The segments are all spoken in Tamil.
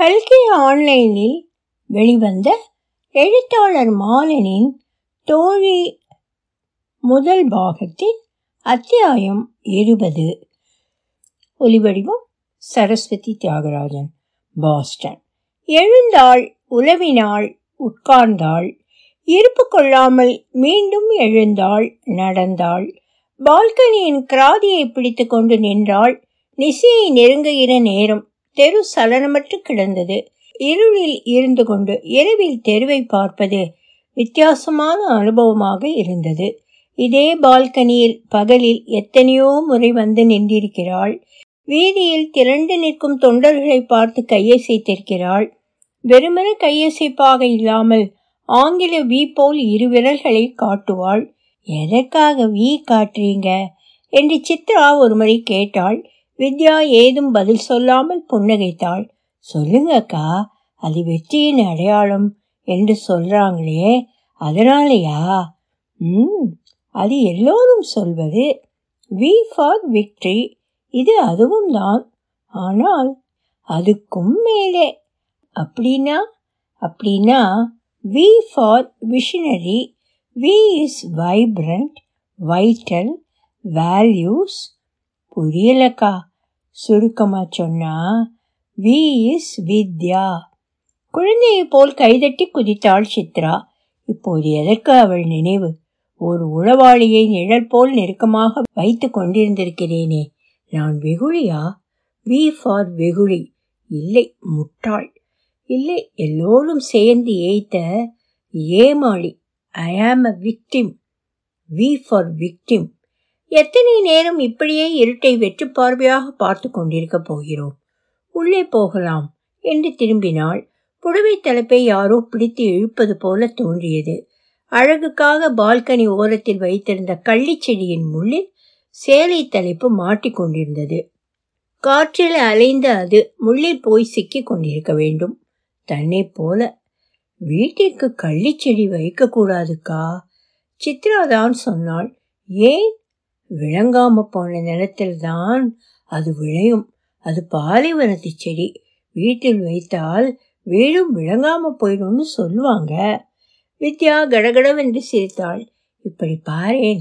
கல்கி ஆன்லைனில் வெளிவந்த எழுத்தாளர் மாலனின் தோழி முதல் பாகத்தின் அத்தியாயம் இருபது. ஒலிவடிவம் சரஸ்வதி தியாகராஜன் பாஸ்டன். எழுந்தாள் உலவினாள் உட்கார்ந்தாள். இருப்பு கொள்ளாமல் மீண்டும் எழுந்தாள் நடந்தாள். பால்கனியின் கிராதியை பிடித்து கொண்டு நின்றாள். நிசையை நெருங்குகிற நேரம் தெரு சலனமற்று கிடந்தது. இருளில் இருந்து கொண்டு இரவில் தெருவை பார்ப்பது வித்தியாசமான அனுபவமாக இருந்தது. இதே பால்கனியில் பகலில் எத்தனையோ முறை வந்து நின்றிருக்கிறாள். வீதியில் திரண்டு நிற்கும் தொண்டர்களை பார்த்து கையசைத்திருக்கிறாள் வெறுமன கையசைப்பாக இல்லாமல் ஆங்கில வி போல் இரு விரல்களை காட்டுவாள். எதற்காக வி காட்டுறீங்க? என்று சித்ரா ஒருமுறை கேட்டாள். வித்யா ஏதும் பதில் சொல்லாமல் புன்னகைத்தாள். சொல்லுங்க அக்கா அது வெற்றியின் அடையாளம் என்று சொல்றாங்களே அதனாலயா? ம் அது எல்லோரும் சொல்வது. வி ஃபார் விக்ட்ரி இது அதுவும் தான். ஆனால் அதுக்கும் மேலே. அப்படின்னா அப்படின்னா V for visionary V is vibrant vital values புரியலக்கா. சுருக்கமாக சொன்னா வி இஸ் வித்யா குழந்தையை போல் கைதட்டி குதித்தாள் சித்ரா. இப்போது எதற்கு அவள் நினைவு? ஒரு உளவாளியை நிழல் போல் நெருக்கமாக வைத்து கொண்டிருந்திருக்கிறேனே. நான் வெகுளியா? வி ஃபார் வெகுளி. இல்லை முட்டாள். இல்லை எல்லோரும் சேர்ந்து ஏய்த்த ஏமாளி. I am a victim V for victim எத்தனை நேரம் இப்படியே இருட்டை வெற்று பார்வையாக பார்த்து கொண்டிருக்க போகிறோம்? உள்ளே போகலாம் என்று திரும்பினாள். புடவை தலைப்பை யாரோ பிடித்து இழுப்பது போல தோன்றியது. அழகுக்காக பால்கனி ஓரத்தில் வைத்திருந்த கள்ளிச்செடியின் முள்ளில் சேலை தலைப்பு மாட்டிக்கொண்டிருந்தது காற்றில் அலைந்த அது முள்ளில் போய் சிக்கிக் கொண்டிருக்க வேண்டும். தன்னை போல. வீட்டிற்கு கள்ளிச்செடி வைக்கக்கூடாதுக்கா சித்ரா தான் சொன்னாள். ஏன் விளங்காம போன நிலத்தில்தான் அது விளையும். அது பாலைவனத்து செடி. வீட்டில் வைத்தால் வீடும் விளங்காம போயிடும்னு சொல்லுவாங்க. வித்யா கடகடவென்று சிரித்தாள். இப்படி பாரேன்.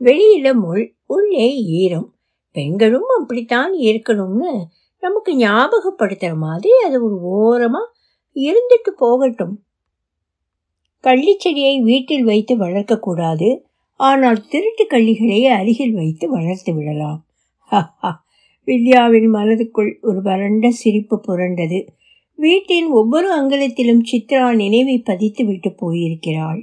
வெளியில முள் உள்ளே ஈரம். பெண்களும் அப்படித்தான் இருக்கணும்னு நமக்கு ஞாபகப்படுத்துற மாதிரி அது ஒரு ஓரமா இருந்துட்டு போகட்டும். கள்ளிச்செடியை வீட்டில் வைத்து வளர்க்கக்கூடாது ஆனால் திருட்டு கள்ளிகளை அருகில் வைத்து வளர்த்து விடலாம். வித்யாவின் மனதுக்குள் ஒரு வறண்ட சிரிப்பு புரண்டது. வீட்டின் ஒவ்வொரு அங்கலத்திலும் சித்ரா நினைவை பதித்து விட்டு போயிருக்கிறாள்.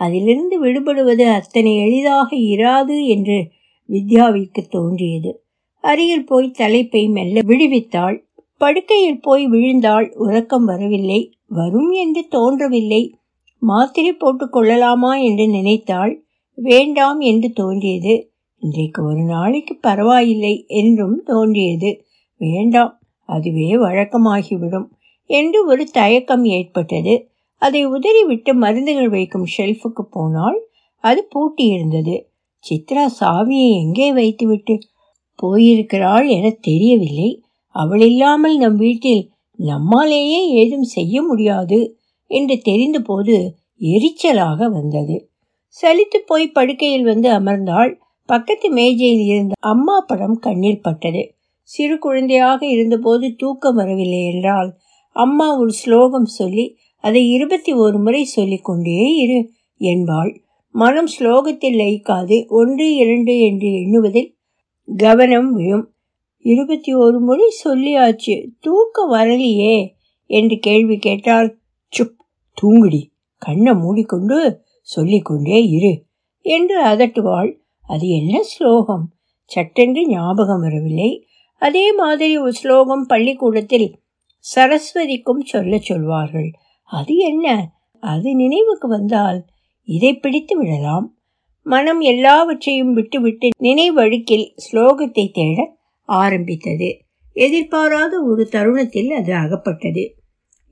அதிலிருந்து விடுபடுவது அத்தனை எளிதாக இராது என்று வித்யாவிற்கு தோன்றியது. அருகில் போய் தலைப்பை மெல்ல விடுவித்தாள். படுக்கையில் போய் விழுந்தாள். உறக்கம் வரவில்லை. வரும் என்று தோன்றவில்லை. மாத்திரை போட்டுக் கொள்ளலாமா என்று நினைத்தாள். வேண்டாம் என்று தோன்றியது. இன்றைக்கு ஒரு நாளைக்கு பரவாயில்லை என்றும் தோன்றியது. வேண்டாம் அதுவே வழக்கமாகிவிடும் என்று ஒரு தயக்கம் ஏற்பட்டது. அதை உதறிவிட்டு மருந்துகள் வைக்கும் ஷெல்ஃபுக்கு போனால் அது பூட்டியிருந்தது. சித்ரா சாவியை எங்கே வைத்துவிட்டு போயிருக்கிறாள் என தெரியவில்லை. அவள் இல்லாமல் நம் வீட்டில் நம்மாலேயே ஏதும் செய்ய முடியாது என்று தெரிந்தபோது எரிச்சலாக வந்தது. சலித்து போய் படுக்கையில் வந்து அமர்ந்தாள். பக்கத்து மேஜையில் இருந்த அம்மா படம் கண்ணில் பட்டது. சிறு குழந்தையாக இருந்தபோது தூக்கம் வரவில்லை என்றால் அம்மா ஒரு ஸ்லோகம் சொல்லி அதை இருபத்தி ஒரு முறை சொல்லிக் கொண்டே இரு என்பாள். மனம் ஸ்லோகத்தில் லயிக்காது. ஒன்று இரண்டு என்று எண்ணுவதில் கவனம் விழும். இருபத்தி ஒரு முறை சொல்லியாச்சு. தூக்கம் வரலையே என்று கேள்வி கேட்டால் சுப் தூங்குடி. கண்ணை மூடிக்கொண்டு சொல்லிக்கொண்டே இரு என்று அதட்டுவாள். அது என்ன ஸ்லோகம்? சட்டென்று ஞாபகம் வரவில்லை. அதே மாதிரி ஒரு ஸ்லோகம் பள்ளிக்கூடத்தில் சரஸ்வதிக்கும் சொல்ல சொல்வார்கள். அது என்ன? அது நினைவுக்கு வந்தால் இதை பிடித்து விடலாம். மனம் எல்லாவற்றையும் விட்டுவிட்டு நினைவழுக்கில் ஸ்லோகத்தை தேட ஆரம்பித்தது. எதிர்பாராத ஒரு தருணத்தில் அது அகப்பட்டது.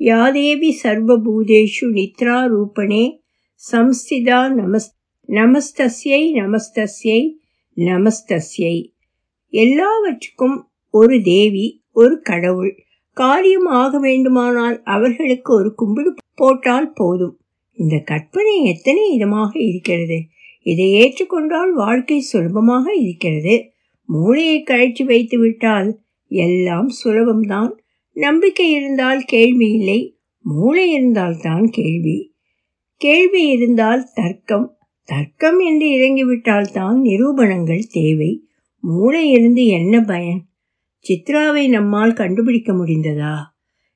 யாதேவி சர்வபூதேஷு நித்ரா ரூபணே சம்ஸ்திதா நமஸ் நமஸ்தஸ்யை நமஸ்தஸ்யை நமஸ்தஸ்யை. எல்லாவற்றுக்கும் ஒரு தேவி ஒரு கடவுள். காரியம் ஆக வேண்டுமானால் அவர்களுக்கு ஒரு கும்பிடு போட்டால் போதும். இந்த கற்பனை எத்தனை இதமாக இருக்கிறது? இதை ஏற்றுக்கொண்டால் வாழ்க்கை சுலபமாக இருக்கிறது. மூளையை கழற்றி வைத்து விட்டால் எல்லாம் சுலபம்தான். நம்பிக்கை இருந்தால் கேள்வி இல்லை மூளை இருந்தால்தான் கேள்வி. கேள்வி இருந்தால் தர்க்கம். தர்க்கம் என்று இறங்கிவிட்டால் தான் நிரூபணங்கள் தேவை. மூளை இருந்து என்ன பயன்? சித்ராவை நம்மால் கண்டுபிடிக்க முடிந்ததா?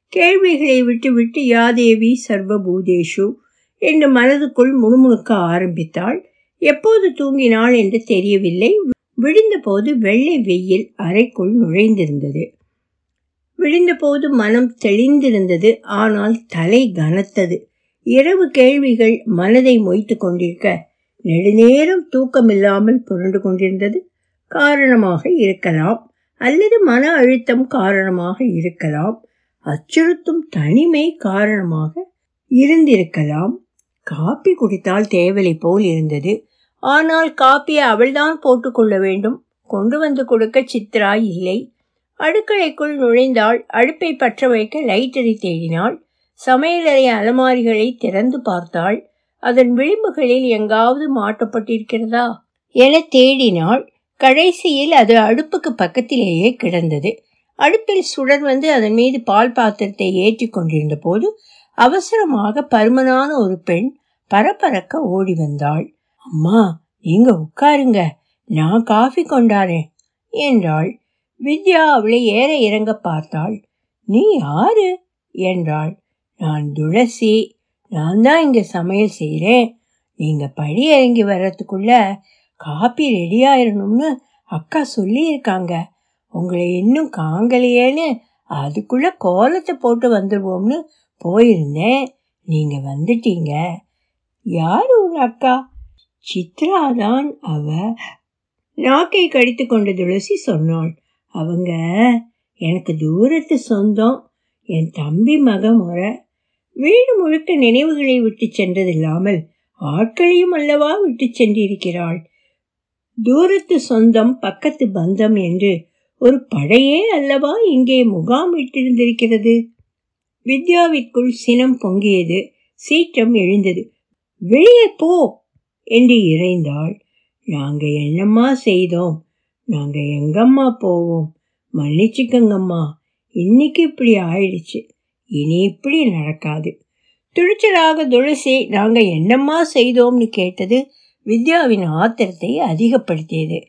கேள்விகளை விட்டுவிட்டு யாதேவி சர்வபூதேஷு என்று மனதுக்குள் முணுமுணுக்க ஆரம்பித்தாள். எப்போது தூங்கினாள் என்று தெரியவில்லை. விழுந்தபோது வெள்ளை வெயில் அறைக்குள் நுழைந்திருந்தது. விழுந்தபோது மனம் தெளிந்திருந்தது. ஆனால் தலை கனத்தது. இரவு கேள்விகள் மனதை மொய்த்து கொண்டிருக்க நெடுநேரம் தூக்கமில்லாமல் புரண்டு கொண்டிருந்தது. காரணமாக இருக்கலாம். அல்லது மன அழுத்தம் காரணமாக இருக்கலாம். அச்சுறுத்தும் தனிமை காரணமாக இருந்திருக்கலாம். காப்பி குடித்தால் தேவலை போல் இருந்தது. ஆனால் காப்பியை அவள்தான் போட்டுக்கொள்ள வேண்டும். கொண்டு வந்து கொடுக்க சித்ரா இல்லை. அடுக்களைக்குள் நுழைந்தாள். அடுப்பை பற்ற வைக்க லைட்டரை தேடினாள். சமையலறை அலமாரிகளை திறந்து பார்த்தாள். அதன் விளிம்புகளில் எங்காவது மாட்டப்பட்டிருக்கிறதா? என தேடினாள். கடைசியில் அது அடுப்புக்கு பக்கத்திலேயே கிடந்தது. அடுப்பில் சுடர் வந்து அதன் மீது பால் பாத்திரத்தை ஏற்றி கொண்டிருந்த போது அவசரமாக பருமனான ஒரு பெண் பரபரக்க ஓடி வந்தாள். அம்மா நீங்க உட்காருங்க. நான் காஃபி கொண்டாரேன் என்றாள். வித்யா அவளை ஏற இறங்க பார்த்தாள். நீ யாரு? என்றாள். நான் துளசி நான் தான் இங்கே சமையல் செய்கிறேன் நீங்கள் படி இறங்கி வர்றதுக்குள்ள காப்பி ரெடி ஆயிடணும்னு அக்கா சொல்லியிருக்காங்க. உங்களை இன்னும் காங்கலையேன்னு அதுக்குள்ள கோலத்தை போட்டு வந்துடுவோம்னு போயிருந்தேன். நீங்க வந்துட்டீங்க. யாரு உங்க அக்கா? சித்ரா தான் அவ. நாக்கை கடித்து கொண்ட துளசி சொன்னாள். அவங்க எனக்கு தூரத்து சொந்தம். என் தம்பி மக முறை. வீடு முழுக்க நினைவுகளை விட்டு சென்றதில்லாமல் ஆட்களையும் அல்லவா விட்டு சென்றிருக்கிறாள். தூரத்து சொந்தம் பக்கத்து பந்தம் என்று ஒரு படையே அல்லவா இங்கே முகாம் விட்டிருந்திருக்கிறது வித்யாவிற்குள் சினம் பொங்கியது சீற்றம் எழுந்தது. வெளியே போ! என்று இறைந்தாள். நாங்க என்னம்மா செய்தோம்? நாங்க எங்கம்மா போவோம்? மன்னிச்சுக்கங்கம்மா. இன்னைக்கு இப்படி ஆயிடுச்சு. இனி இப்படி நடக்காது. துணிச்சலாக துளசி நாங்க என்னம்மா செய்தோம்னு கேட்டது வித்யாவின் ஆத்திரத்தை அதிகப்படுத்தியது.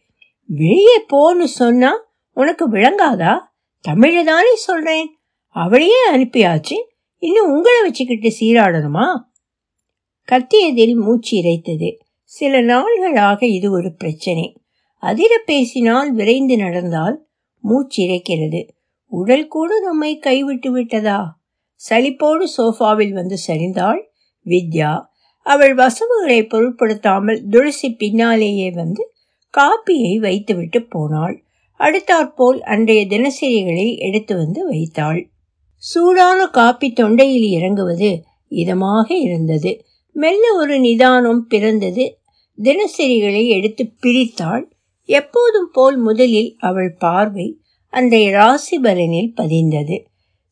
வெளியே போன்னு சொன்னா உனக்கு விளங்காதா? தமிழை தானே சொல்றேன். அவளையே அனுப்பியாச்சு. இன்னும் உங்களை வச்சுக்கிட்டு சீராடணுமா? கத்தியதில் மூச்சு இறைத்தது. சில நாள்களாக இது ஒரு பிரச்சனை. அதிர பேசினால் விரைந்து நடந்தால் மூச்சு இறைக்கிறது. உடல் கூட நம்மை கைவிட்டு விட்டதா? சலிப்போடு சோஃபாவில் வந்து சரிந்தாள். வித்யா அவள் வசவுகளை பொருட்படுத்தாமல் துளசி பின்னாலேயே வந்து காப்பியை வைத்துவிட்டு போனாள். அடுத்தாற்போல் அன்றைய தினசரிகளை எடுத்து வந்து வைத்தாள். சூடான காப்பி தொண்டையில் இறங்குவது இதமாக இருந்தது. மெல்ல ஒரு நிதானம் பிறந்தது. தினசரிகளை எடுத்து பிரித்தாள். எப்போதும் போல் முதலில் அவள் பார்வை அன்றைய ராசிபலனில் பதிந்தது.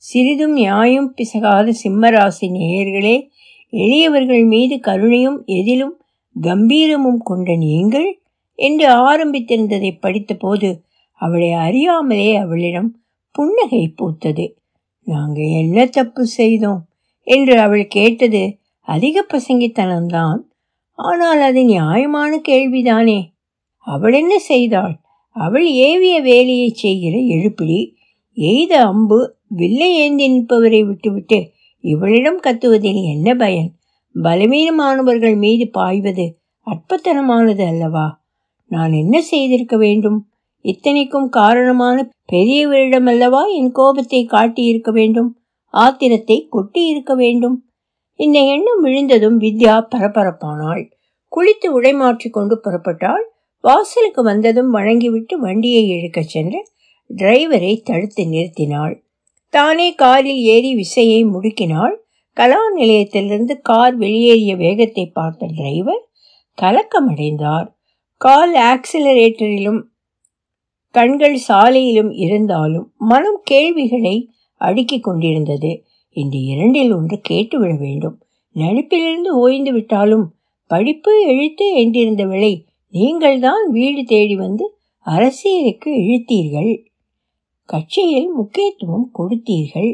சிறிதும் நியாயம் பிசகாத சிம்மராசி நேயர்களே எளியவர்கள் மீது கருணையும் எதிலும் கம்பீரமும் கொண்ட நீங்கள் என்று ஆரம்பித்திருந்ததை படித்தபோது அவளை அறியாமலே அவளிடம் புன்னகை பூத்தது. நாங்கள் என்ன தப்பு செய்தோம்? என்று அவள் கேட்டது அதிக பசங்கித்தனம்தான் ஆனால் அது நியாயமான கேள்விதானே. அவள் என்ன செய்தாள்? அவள் ஏவிய வேலையை செய்கிற எழுப்பிடி. எய்த அம்பு வில்லை ஏந்தி நிற்பவரை விட்டுவிட்டு இவளிடம் கத்துவதில் என்ன பயன்? பலவீனமானவர்கள் மீது பாய்வது அற்பத்தனமானது அல்லவா? நான் என்ன செய்திருக்க வேண்டும்? இத்தனைக்கும் காரணமான பெரியவரிடம் அல்லவா என் கோபத்தை காட்டியிருக்க வேண்டும்? ஆத்திரத்தை கொட்டி இருக்க வேண்டும்? இந்த எண்ணம் விழுந்ததும் வித்யா பரபரப்பானாள். குளித்து உடைமாற்றிக் கொண்டு புறப்பட்டாள். வாசலுக்கு வந்ததும் வழங்கிவிட்டு வண்டியை இழுக்கச் சென்று டிரைவரை தடுத்து நிறுத்தினாள். தானே காரில் ஏறி விசையை முடுக்கினாள். கலா நிலையத்திலிருந்து கார் வெளியேறிய வேகத்தை பார்த்த டிரைவர் கலக்கமடைந்தார். கால் ஆக்சிலரேட்டரிலும் கண்கள் சாலையிலும் இருந்தாலும் மனம் கேள்விகளை அடுக்கிக் கொண்டிருந்தது. இந்த இரண்டில் ஒன்று கேட்டுவிட வேண்டும். நடிப்பிலிருந்து ஓய்ந்து விட்டாலும் படிப்பு எழுத்து என்றிருந்த விலை நீங்கள்தான் வீடு தேடி வந்து அரசியலுக்கு இழுத்தீர்கள். கட்சியில் முக்கியத்துவம் கொடுத்தீர்கள்.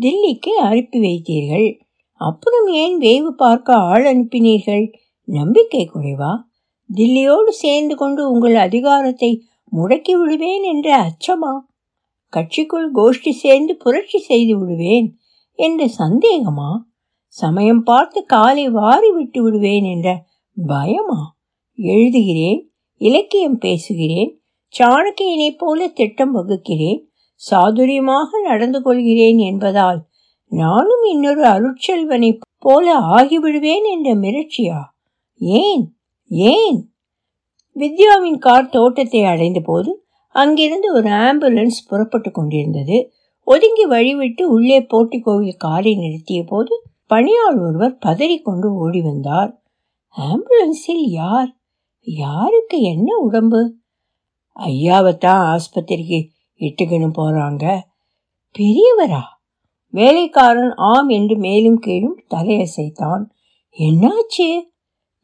தில்லிக்கு அனுப்பி வைத்தீர்கள். அப்புறம் ஏன் வேவு பார்க்க ஆள் அனுப்பினீர்கள்? நம்பிக்கை குறைவா? தில்லியோடு சேர்ந்து கொண்டு உங்கள் அதிகாரத்தை முடக்கி விடுவேன் என்ற அச்சமா? கட்சிக்குள் கோஷ்டி சேர்ந்து புரட்சி செய்து விடுவேன் என்ற சந்தேகமா? சமயம் பார்த்து காலை வாரி விட்டு விடுவேன் என்ற பயமா? எழுதுகிறேன் இலக்கியம் பேசுகிறேன் சாணக்கியனைப் போல திட்டம் வகுக்கிறேன் சாதுரியமாக நடந்து கொள்கிறேன் என்பதால் நானும் இன்னொரு அருட்செல்வனை போல ஆகிவிடுவேன் என்ற மிரட்சியா? ஏன்? ஏன்? வித்யாவின் கார் தோட்டத்தை அடைந்த போது அங்கிருந்து ஒரு ஆம்புலன்ஸ் புறப்பட்டு கொண்டிருந்தது. ஒதுங்கி வழிவிட்டு உள்ளே போட்டி கோவில் காரை நிறுத்திய போது பணியாள் ஒருவர் பதறிக்கொண்டு ஓடி வந்தார். ஆம்புலன்ஸில் யார்? யாருக்கு என்ன உடம்பு? ஐயாவைத்தான் ஆஸ்பத்திரிக்கு இட்டுக்கின்னு போறாங்க. பெரியவரா? வேலைக்காரன் ஆம் என்று மேலும் கீழும் தலையசைத்தான். என்னாச்சு?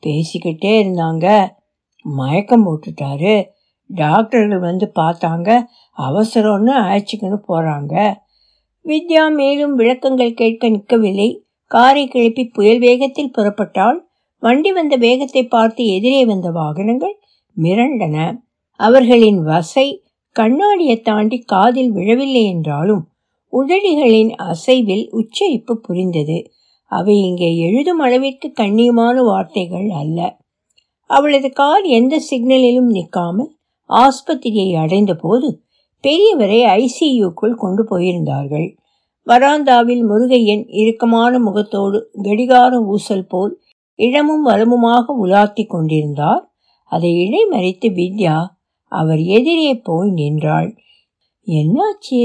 பேசிக்கிட்டே இருந்தாங்க. மயக்கம் போட்டுட்டாரு. டாக்டர்கள் வந்து பார்த்தாங்க. அவசரம்னு அழைச்சிக்கின்னு போறாங்க. வித்யா மேலும் விளக்கங்கள் கேட்க நிற்கவில்லை. காரை கிளப்பி புயல் வேகத்தில் புறப்பட்டால் வண்டி வந்த வேகத்தை பார்த்து எதிரே வந்த வாகனங்கள் மிரண்டன. அவர்களின் வசை கண்ணாடியை தாண்டி காதில் விழவில்லை என்றாலும் உதடிகளின் அசைவில் உச்சரிப்பு புரிந்தது. அவை இங்கே எழுதும் அளவிற்கு கண்ணியமான வார்த்தைகள் அல்ல. அவளது கார் எந்த சிக்னலிலும் நிற்காமல் ஆஸ்பத்திரியை அடைந்த போது பெரியவரை ஐசியூக்குள் கொண்டு போயிருந்தார்கள். வராந்தாவில் முருகையன் இறுக்கமான முகத்தோடு கடிகார ஊசல் போல் இடமும் வலமுமாக உலாத்தி கொண்டிருந்தார். அதை இடைமறித்து வித்யா அவர் எதிரே போய் நின்றாள். என்னாச்சு?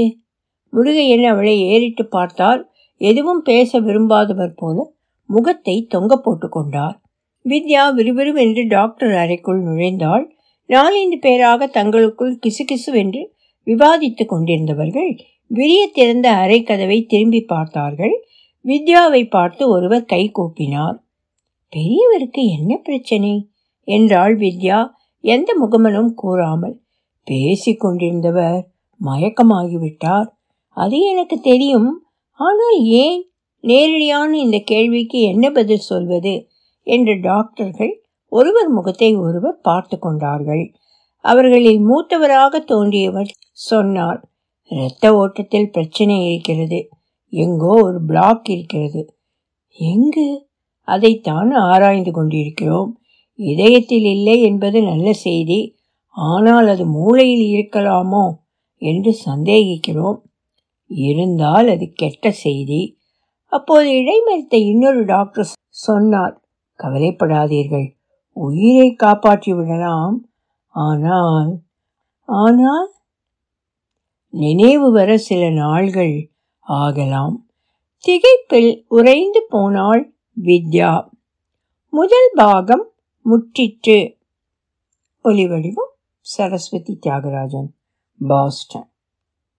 முருகையன் அவளை ஏறிட்டு பார்த்தால் எதுவும் பேச விரும்பாதவர் போல முகத்தை தொங்க போட்டு கொண்டார். வித்யா விறுவிறுவென்று டாக்டர் அறைக்குள் நுழைந்தாள். நாலந்து பேராக தங்களுக்குள் கிசுகிசுவென்று விவாதித்துக் கொண்டிருந்தவர்கள் விரிய திறந்த அறை கதவை திரும்பி பார்த்தார்கள். வித்யாவை பார்த்து ஒருவர் கை கூப்பினார். பெரியவருக்கு என்ன பிரச்சனை? என்றாள் வித்யா. எந்த முகமனும் கூறாமல் பேசி கொண்டிருந்தவர் மயக்கமாகிவிட்டார். அது எனக்கு தெரியும். ஆனால் ஏன் நேரடியான இந்த கேள்விக்கு என்ன பதில் சொல்வது என்று டாக்டர்கள் ஒருவர் முகத்தை ஒருவர் பார்த்து கொண்டார்கள். அவர்களில் மூத்தவராக தோன்றியவர் சொன்னார் இரத்த ஓட்டத்தில் பிரச்சனை இருக்கிறது. எங்கோ ஒரு பிளாக் இருக்கிறது. எங்கு? அதைத்தான் ஆராய்ந்து கொண்டிருக்கிறோம். இதயத்தில் இல்லை என்பது நல்ல செய்தி. ஆனால் அது மூளையில் இருக்கலாமோ என்று சந்தேகிக்கிறோம். இருந்தால் அது கெட்ட செய்தி. அப்போது இடைமறித்த இன்னொரு டாக்டர் சொன்னார் கவலைப்படாதீர்கள் உயிரை காப்பாற்றி விடலாம். ஆனால் ஆனால் நினைவு வர சில நாள்கள் ஆகலாம். திகைப்பில் உறைந்து போனாள் வித்யா. முதல் பாகம் முற்றிற்று ஒலிவடிவம் சரஸ்வதி தியாகராஜன் பாஸ்டன்